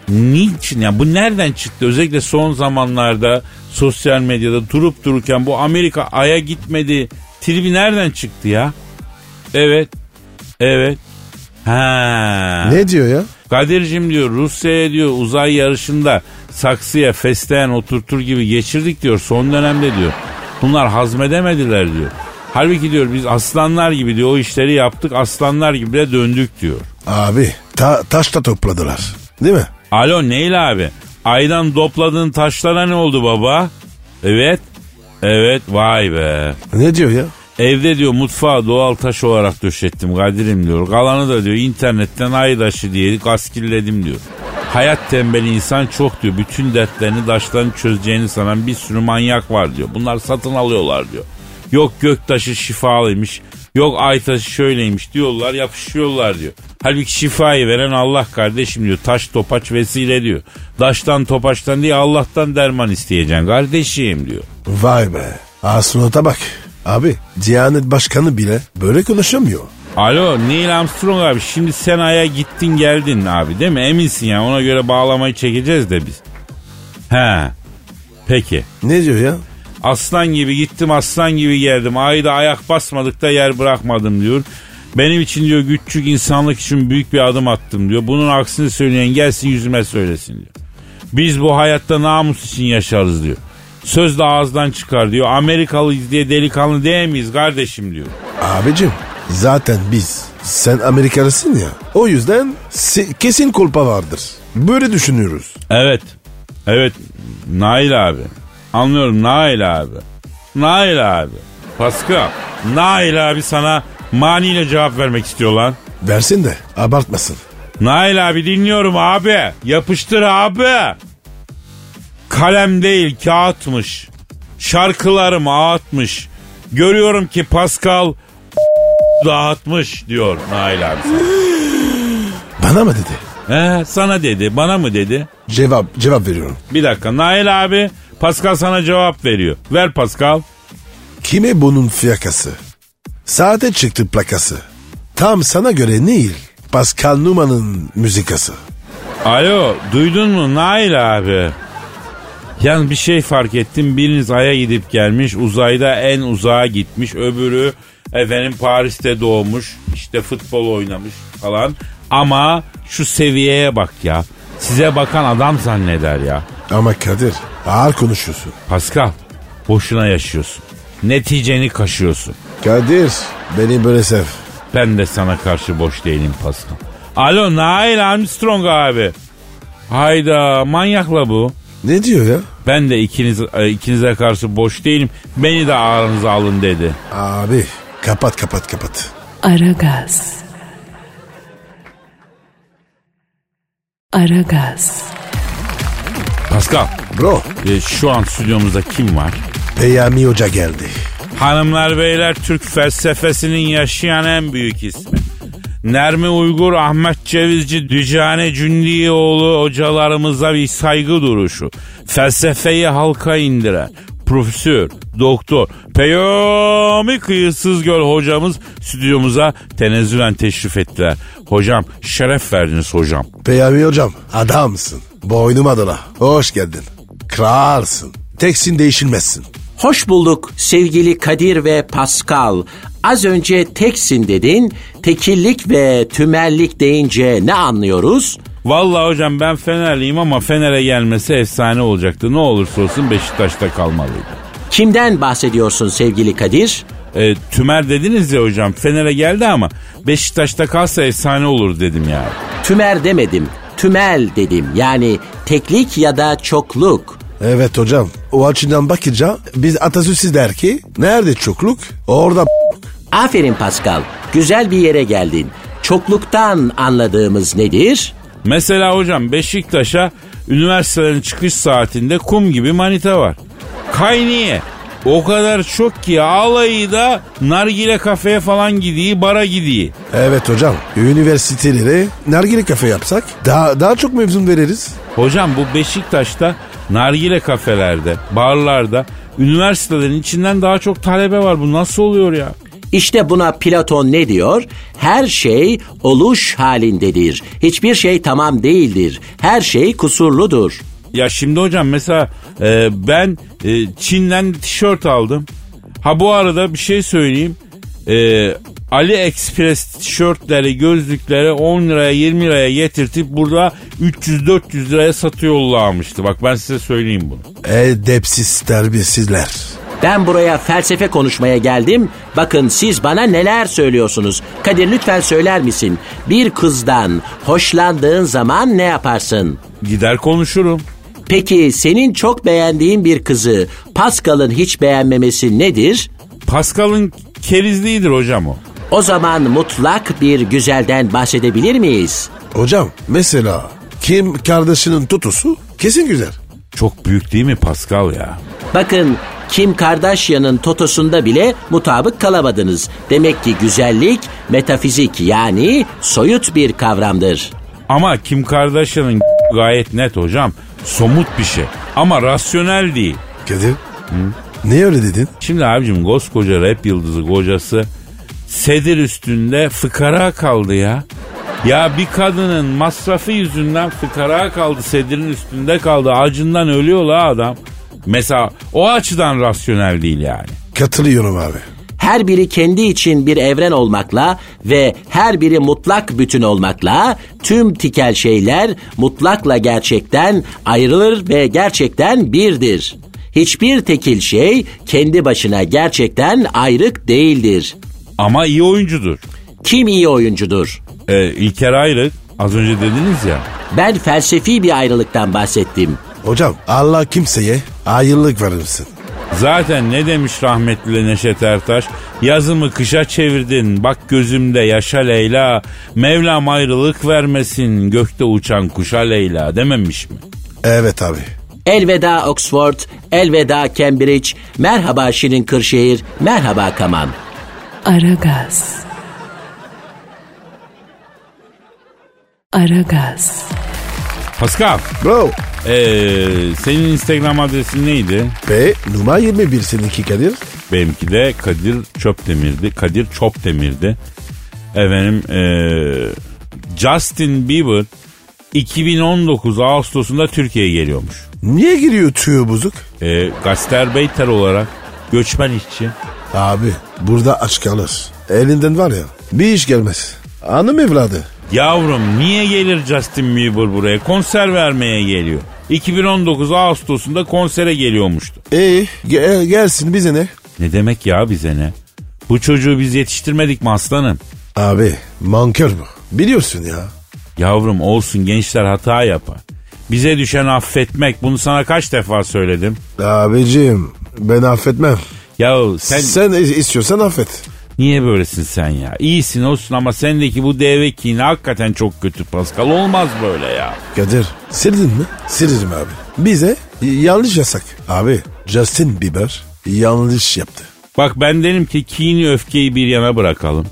niçin ya bu nereden çıktı özellikle son zamanlarda sosyal medyada durup dururken bu Amerika Ay'a gitmedi tribi nereden çıktı ya? Evet evet ha. Ne diyor ya? Kadir'cim diyor Rusya'ya diyor uzay yarışında saksıya fesleğen oturtur gibi geçirdik diyor son dönemde diyor. Bunlar hazmedemediler diyor. Halbuki diyor biz aslanlar gibi diyor o işleri yaptık aslanlar gibi de döndük diyor. Abi ta- taş da topladılar değil mi? Alo Neil abi aydan topladığın taşlara ne oldu baba? Evet. Evet vay be. Ne diyor ya? Evde diyor mutfağı doğal taş olarak döşettim Kadir'im diyor. Kalanı da diyor internetten ay taşı diye gaskilledim diyor. Hayat tembeli insan çok diyor. Bütün dertlerini taşlarını çözeceğini sanan bir sürü manyak var diyor. Bunlar satın alıyorlar diyor. Yok göktaşı şifalıymış. Yok ay taşı şöyleymiş diyorlar yapışıyorlar diyor. Halbuki şifayı veren Allah kardeşim diyor. Taş topaç vesile diyor. Taştan topaçtan değil Allah'tan derman isteyeceksin kardeşim diyor. Vay be astronota bak. Abi Diyanet Başkanı bile böyle konuşamıyor. Alo Neil Armstrong abi şimdi sen Ay'a gittin geldin abi değil mi? Eminsin ya ona göre bağlamayı çekeceğiz de biz. He peki. Ne diyor ya? Aslan gibi gittim aslan gibi geldim. Ayda ayak basmadık da yer bırakmadım diyor. Benim için diyor küçük insanlık için büyük bir adım attım diyor. Bunun aksini söyleyen gelsin yüzüme söylesin diyor. Biz bu hayatta namus için yaşarız diyor. Söz de ağızdan çıkar diyor. Amerikalıyız diye delikanlı değil miyiz kardeşim diyor. Abicim zaten biz sen Amerikalısın ya. O yüzden kesin kulpa vardır. Böyle düşünüyoruz. Evet. Evet. Nail abi. Anlıyorum Nail abi. Nail abi. Pascal. Nail abi sana maniyle cevap vermek istiyor lan. Versin de abartmasın. Nail abi dinliyorum abi. Yapıştır abi. Kalem değil kağıtmış. Şarkılarım ağıtmış. Görüyorum ki Pascal dağıtmış diyor Nail abi. sana. Bana mı dedi? He, sana dedi bana mı dedi? Cevap cevap veriyorum. Bir dakika Nail abi Pascal sana cevap veriyor. Ver Pascal. Kime bunun fiyakası? Saate çıktı plakası. Tam sana göre değil. Pascal Numa'nın müzikası. Alo duydun mu Nail abi? Yani bir şey fark ettim. Biriniz Ay'a gidip gelmiş. Uzayda en uzağa gitmiş. Öbürü efendim Paris'te doğmuş. işte futbol oynamış falan. Ama şu seviyeye bak ya. Size bakan adam zanneder ya. Ama Kadir ağır konuşuyorsun. Pascal boşuna yaşıyorsun. Neticeni kaşıyorsun. Kadir beni böyle sev. Ben de sana karşı boş değilim Pascal. Alo Nail Armstrong abi. Hayda manyakla bu. Ne diyor ya? Ben de ikiniz e, ikinize karşı boş değilim. Beni de aranıza alın dedi. Abi kapat kapat kapat. Aragaz. Aragaz. Pascal, Bro e, şu an stüdyomuzda kim var? Peyami Hoca geldi. Hanımlar beyler Türk felsefesinin yaşayan en büyük ismi. Nermi Uygur, Ahmet Cevizci, Dücane Cündioğlu hocalarımıza bir saygı duruşu. Felsefeyi halka indiren profesör, doktor, Peyami Kıyısız Göl hocamız stüdyomuza tenezzülen teşrif ettiler. Hocam şeref verdiniz hocam. Peyami Hocam adamsın. Boynum adına. Hoş geldin. Kralsın. Teksin değişilmezsin. Hoş bulduk sevgili Kadir ve Pascal. Az önce teksin dedin, tekillik ve tümellik deyince ne anlıyoruz? Vallahi hocam ben Fenerliyim ama Fener'e gelmesi efsane olacaktı. Ne olursa olsun Beşiktaş'ta kalmalıydı. Kimden bahsediyorsun sevgili Kadir? E, tümer dediniz ya hocam Fener'e geldi ama Beşiktaş'ta kalsa efsane olur dedim ya. Tümer demedim, tümel dedim. Yani teklik ya da çokluk. Evet hocam. O açıdan bakınca biz atasözü der ki nerede çokluk orada Aferin Pascal, güzel bir yere geldin. Çokluktan anladığımız nedir? Mesela hocam Beşiktaş'a üniversitelerin çıkış saatinde kum gibi manita var. Kayniye. O kadar çok ki alayı da nargile kafeye falan gidiyor, bara gidiyor. Evet hocam. Üniversiteleri nargile kafe yapsak daha daha çok mevzun veririz. Hocam bu Beşiktaş'ta nargile kafelerde, barlarda üniversitelerin içinden daha çok talebe var. Bu nasıl oluyor ya? İşte buna Platon ne diyor? Her şey oluş halindedir. Hiçbir şey tamam değildir. Her şey kusurludur. Ya şimdi hocam mesela e, ben e, Çin'den tişört aldım. Ha bu arada bir şey söyleyeyim. E, AliExpress tişörtleri, gözlükleri 10 liraya 20 liraya getirtip burada 300-400 liraya satıyorlarmıştı. Bak ben size söyleyeyim bunu. Edepsiz terbiyesizler. Ben buraya felsefe konuşmaya geldim. Bakın siz bana neler söylüyorsunuz. Kadir lütfen söyler misin? Bir kızdan hoşlandığın zaman ne yaparsın? Gider konuşurum. Peki senin çok beğendiğin bir kızı Pascal'ın hiç beğenmemesi nedir? Pascal'ın kerizliğidir hocam o. O zaman mutlak bir güzelden bahsedebilir miyiz? Hocam mesela Kim kardeşinin tutusu kesin güzel. Çok büyük değil mi Pascal ya? Bakın Kim Kardashian'ın totosunda bile mutabık kalamadınız. Demek ki güzellik metafizik yani soyut bir kavramdır. Ama Kim Kardashian'ın gayet net hocam. Somut bir şey. Ama rasyonel değil. Kadir. Ne öyle dedin? Şimdi abicim koskoca rap yıldızı kocası sedir üstünde fıkara kaldı ya. Ya bir kadının masrafı yüzünden fıkara kaldı sedirin üstünde kaldı acından ölüyor la adam. Mesela o açıdan rasyonel değil yani. Katılıyorum abi. Her biri kendi için bir evren olmakla ve her biri mutlak bütün olmakla tüm tikel şeyler mutlakla gerçekten ayrılır ve gerçekten birdir. Hiçbir tekil şey kendi başına gerçekten ayrık değildir. Ama iyi oyuncudur. Kim iyi oyuncudur? Ee, İlker Ayrık az önce dediniz ya. Ben felsefi bir ayrılıktan bahsettim. Hocam Allah kimseye ayrılık vermesin. Zaten ne demiş rahmetli Neşet Ertaş? Yazımı kışa çevirdin bak gözümde yaşa Leyla. Mevlam ayrılık vermesin gökte uçan kuşa Leyla dememiş mi? Evet abi. Elveda Oxford, elveda Cambridge, merhaba Şirin Kırşehir, merhaba Kaman. Aragaz. Aragaz. Pascal Bro. ee, senin Instagram adresin neydi? Ve numara 21 seninki Kadir. Benimki de Kadir Çöpdemir'di. Kadir Çopdemir'di. Efendim ee, Justin Bieber 2019 Ağustos'unda Türkiye'ye geliyormuş. Niye giriyor tüyo bozuk? E, Gasterbeyter olarak göçmen işçi. Abi burada aç kalır. Elinden var ya bir iş gelmez. Hanım evladı. Yavrum niye gelir Justin Bieber buraya? Konser vermeye geliyor. 2019 Ağustos'unda konsere geliyormuştu. İyi gel, gelsin bize ne? Ne demek ya bize ne? Bu çocuğu biz yetiştirmedik mi aslanım? Abi mankör bu. Biliyorsun ya. Yavrum olsun gençler hata yapar. Bize düşen affetmek bunu sana kaç defa söyledim. Abicim ben affetmem. Yahu sen, Sen, istiyorsan affet. Niye böylesin sen ya? İyisin olsun ama sendeki bu deve kini hakikaten çok kötü Pascal. Olmaz böyle ya. Kadir sildin mi? Sildim abi. Bize yanlış yasak. Abi Justin Bieber yanlış yaptı. Bak ben derim ki kini öfkeyi bir yana bırakalım.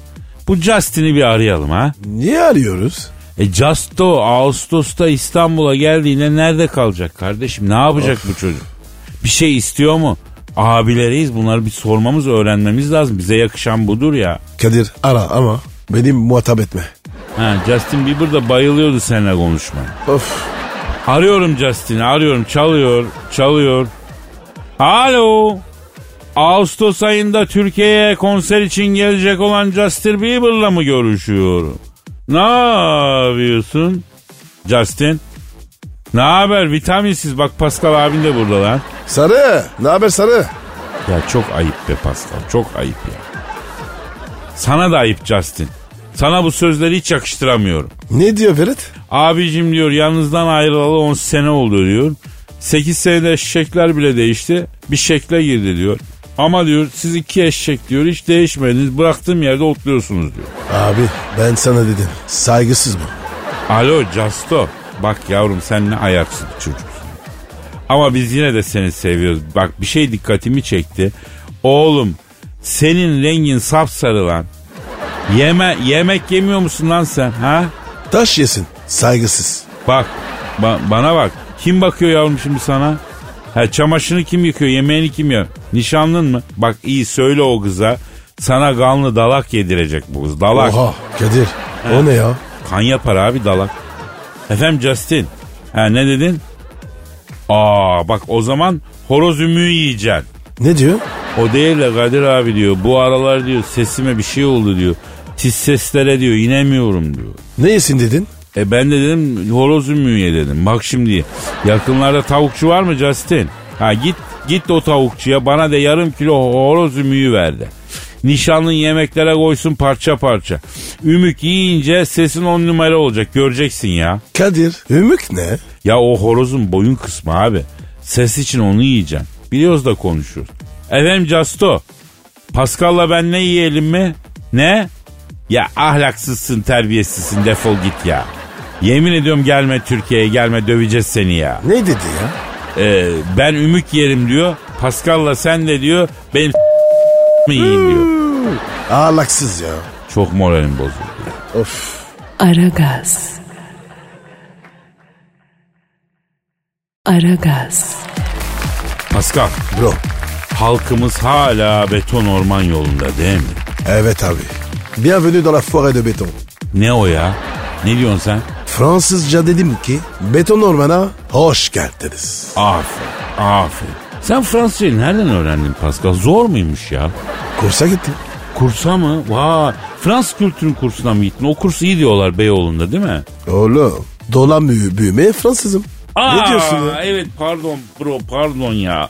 Bu Justin'i bir arayalım ha. Niye arıyoruz? E Justo Ağustos'ta İstanbul'a geldiğinde nerede kalacak kardeşim? Ne yapacak bu çocuk? Bir şey istiyor mu? Abileriyiz bunları bir sormamız öğrenmemiz lazım. Bize yakışan budur ya. Kadir ara ama benim muhatap etme. Ha, Justin Bieber da bayılıyordu seninle konuşmaya. Of. Arıyorum Justin'i arıyorum çalıyor çalıyor. Alo. Ağustos ayında Türkiye'ye konser için gelecek olan Justin Bieber'la mı görüşüyorum? Ne yapıyorsun? Justin? Ne haber vitaminsiz bak Pascal abin de burada lan. Sarı ne haber Sarı? Ya çok ayıp be Pascal çok ayıp ya. Sana da ayıp Justin. Sana bu sözleri hiç yakıştıramıyorum. Ne diyor Ferit? Abicim diyor yanınızdan ayrılalı 10 sene oldu diyor. 8 senede eşekler bile değişti. Bir şekle girdi diyor. Ama diyor siz iki eşek diyor hiç değişmediniz. Bıraktığım yerde otluyorsunuz diyor. Abi ben sana dedim saygısız bu. Alo Casto. Bak yavrum sen ne ayaksız çocuksun. Ama biz yine de seni seviyoruz. Bak bir şey dikkatimi çekti. Oğlum senin rengin sapsarı lan. Yeme, yemek yemiyor musun lan sen ha? Taş yesin saygısız. Bak ba- bana bak. Kim bakıyor yavrum şimdi sana? Ha çamaşırını kim yıkıyor? Yemeğini kim yiyor? Nişanlın mı? Bak iyi söyle o kıza. Sana kanlı dalak yedirecek bu kız. Dalak. Oha Kadir o ne ya? Kan yapar abi dalak. Efendim Justin. Ha ne dedin? Aa bak o zaman horoz ümüğü yiyeceksin. Ne diyor? O değil de Kadir abi diyor. Bu aralar diyor sesime bir şey oldu diyor. Tiz seslere diyor inemiyorum diyor. Ne yesin dedin? E ben de dedim horoz ümüğüye dedim. Bak şimdi yakınlarda tavukçu var mı Justin? Ha git git o tavukçuya bana da yarım kilo horoz ümüğü ver de. Nişanlın yemeklere koysun parça parça. Ümük yiyince sesin on numara olacak göreceksin ya. Kadir ümük ne? Ya o horozun boyun kısmı abi. Ses için onu yiyeceksin. Biliyoruz da konuşuyoruz. Efendim Casto. Pascal'la ben ne yiyelim mi? Ne? Ya ahlaksızsın terbiyesizsin defol git ya. Yemin ediyorum gelme Türkiye'ye gelme döveceğiz seni ya. Ne dedi ya? Ee, ben ümük yerim diyor. Pascal'la sen de diyor benim yiyin diyor. Ağlaksız ya. Çok moralim bozuldu. Of. Aragaz. Aragaz. Pascal Bro. halkımız hala beton orman yolunda değil mi? Evet abi. Bienvenue dans la forêt de béton. Ne o ya? Ne diyorsun sen? Fransızca dedim ki beton ormana hoş geldiniz. Aferin, aferin. Sen Fransızcayı nereden öğrendin Pascal? Zor muymuş ya? Kursa gittim. Kursa mı? Vay. Fransız kültürün kursuna mı gittin? O kurs iyi diyorlar Beyoğlu'nda değil mi? Oğlum dolan büyü, büyüme Fransızım. ne diyorsun ya? Evet pardon bro pardon ya.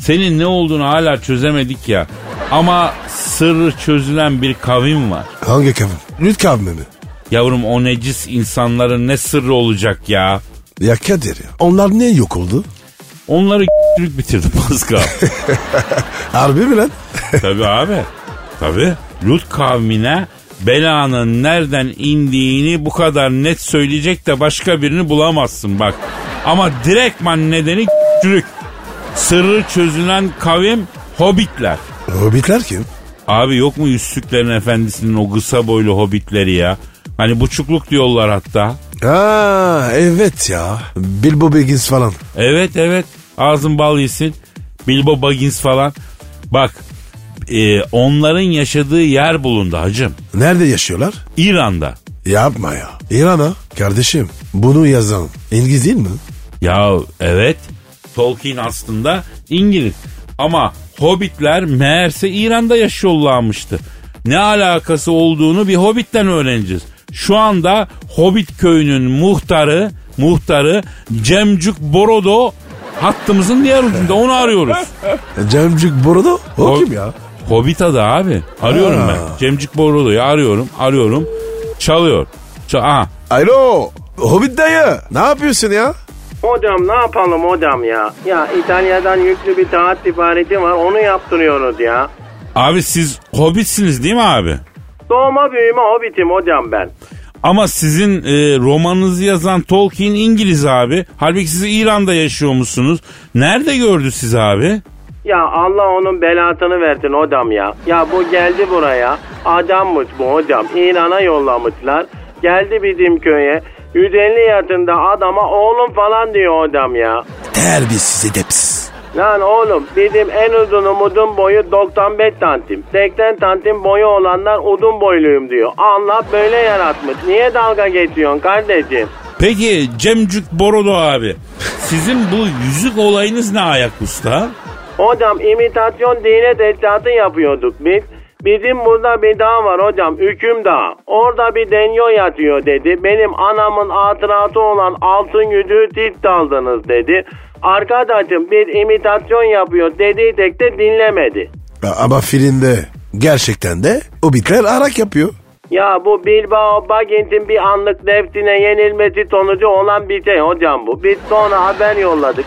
Senin ne olduğunu hala çözemedik ya. Ama sırrı çözülen bir kavim var. Hangi kavim? Lüt kavmi mi? Yavrum o necis insanların ne sırrı olacak ya? Ya Kadir ya. Onlar ne yok oldu? Onları bitirdi Pascal. Harbi mi lan? Tabii abi. Tabii. Lut kavmine belanın nereden indiğini bu kadar net söyleyecek de başka birini bulamazsın bak. Ama direktman nedeni çürük. Sırrı çözülen kavim hobbitler. Hobbitler kim? Abi yok mu Yüzsüklerin Efendisi'nin o kısa boylu hobbitleri ya? Hani buçukluk diyorlar hatta. Aa evet ya. Bilbo Baggins falan. Evet evet ağzın bal yesin. Bilbo Baggins falan. Bak e, onların yaşadığı yer bulundu hacım. Nerede yaşıyorlar? İran'da. Yapma ya. İran'a. Kardeşim bunu yazan İngiliz değil mi? Ya evet Tolkien aslında İngiliz. Ama Hobbitler meğerse İran'da yaşıyorlarmıştı. Ne alakası olduğunu bir Hobbit'ten öğreneceğiz. Şu anda Hobbit köyünün muhtarı, muhtarı Cemcuk Borodo hattımızın diğer ucunda onu arıyoruz. Cemcik Borodo? O Ho- kim ya? Hobbit adı abi. Arıyorum Ha. ben. Cemcik Borodo'yu arıyorum, arıyorum. Çalıyor. Çal Aha. Alo. Hobbit dayı. Ne yapıyorsun ya? Hocam ne yapalım hocam ya? Ya İtalya'dan yüklü bir taat siparişi var onu yaptırıyoruz ya. Abi siz Hobbitsiniz değil mi abi? Doğma büyüme hobbitim hocam ben. Ama sizin e, romanınızı yazan Tolkien İngiliz abi. Halbuki siz İran'da yaşıyormuşsunuz. Nerede gördü sizi abi? Ya Allah onun belasını versin hocam ya. Ya bu geldi buraya. Adammış bu hocam. İran'a yollamışlar. Geldi bizim köye. 150 yaşında adama oğlum falan diyor hocam ya. Terbiyesiz edepsiz. Lan oğlum bizim en uzun umudum boyu 95 santim. 80 santim boyu olanlar uzun boyluyum diyor. Allah böyle yaratmış. Niye dalga geçiyorsun kardeşim? Peki Cemcük Borodo abi. Sizin bu yüzük olayınız ne ayak usta? Hocam imitasyon dine teşkilatı yapıyorduk biz. Bizim burada bir dağ var hocam, Hüküm Dağı. Orada bir denyo yatıyor dedi. Benim anamın hatıratı olan altın yüzüğü siz çaldınız dedi. Arkadaşım bir imitasyon yapıyor dediği tek de dinlemedi. Ama filmde gerçekten de Hobbitler arak yapıyor. Ya bu Bilbao Baggins'in bir anlık nefsine yenilmesi sonucu olan bir şey hocam bu. Biz sonra haber yolladık.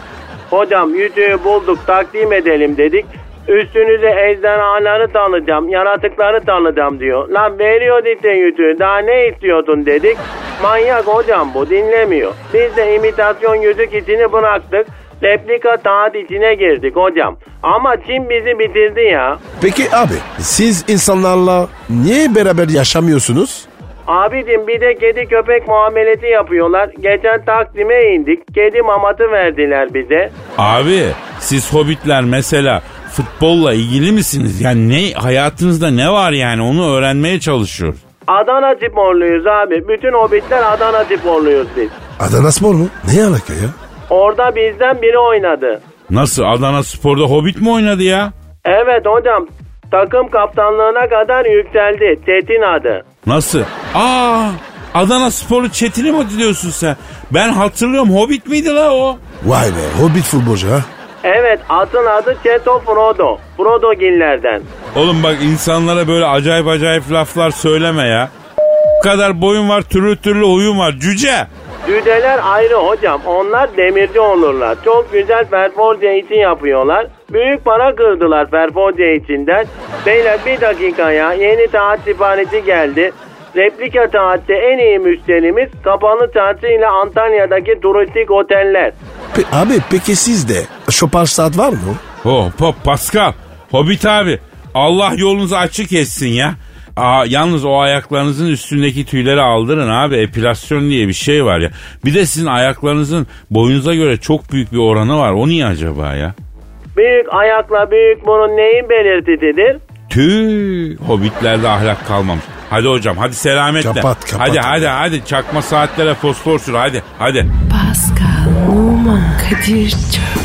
Hocam yüzüğü bulduk takdim edelim dedik. Üstünüze ejderhaları tanıyacağım, yaratıkları tanıyacağım diyor. Lan veriyor işte yüzüğü daha ne istiyorsun dedik. Manyak hocam bu dinlemiyor. Biz de imitasyon yüzük içini bıraktık. Replika taat içine girdik hocam. Ama Çin bizi bitirdi ya. Peki abi siz insanlarla niye beraber yaşamıyorsunuz? Abicim bir de kedi köpek muamelesi yapıyorlar. Geçen Taksim'e indik. Kedi mamatı verdiler bize. Abi siz hobbitler mesela futbolla ilgili misiniz? Yani ne hayatınızda ne var yani onu öğrenmeye çalışıyoruz. Adana sporluyuz abi. Bütün hobbitler Adana sporluyuz biz. Adana Spor mu? Ne alaka ya? Orada bizden biri oynadı. Nasıl Adana Spor'da hobbit mi oynadı ya? Evet hocam. Takım kaptanlığına kadar yükseldi. Çetin adı. Nasıl? Aa Adana Spor'u Çetin'i mi diyorsun sen? Ben hatırlıyorum Hobbit miydi la o? Vay be Hobbit futbolcu ha. Evet atın adı Çeto Frodo. Frodogillerden. Oğlum bak insanlara böyle acayip acayip laflar söyleme ya. Bu kadar boyun var türlü türlü huyun var cüce. Cüceler ayrı hocam. Onlar demirci olurlar. Çok güzel perforce için yapıyorlar. Büyük para kırdılar perforce içinden. Beyler bir dakika ya. Yeni taat siparişi geldi. Replika taatte en iyi müşterimiz kapalı ile Antalya'daki turistik oteller. Pe- abi peki sizde şopar saat var mı? Oh pop Pascal. Hobbit abi. Allah yolunuzu açık etsin ya. Aa, yalnız o ayaklarınızın üstündeki tüyleri aldırın abi. Epilasyon diye bir şey var ya. Bir de sizin ayaklarınızın boyunuza göre çok büyük bir oranı var. O niye acaba ya? Büyük ayakla büyük burun neyin belirtisidir? Tüh. Hobbitlerde ahlak kalmamış. Hadi hocam hadi selametle. Kapat, kapat. Hadi hadi hadi çakma saatlere fosfor sür hadi hadi. Pascal, Oman, Kadir çok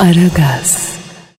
Aragaz.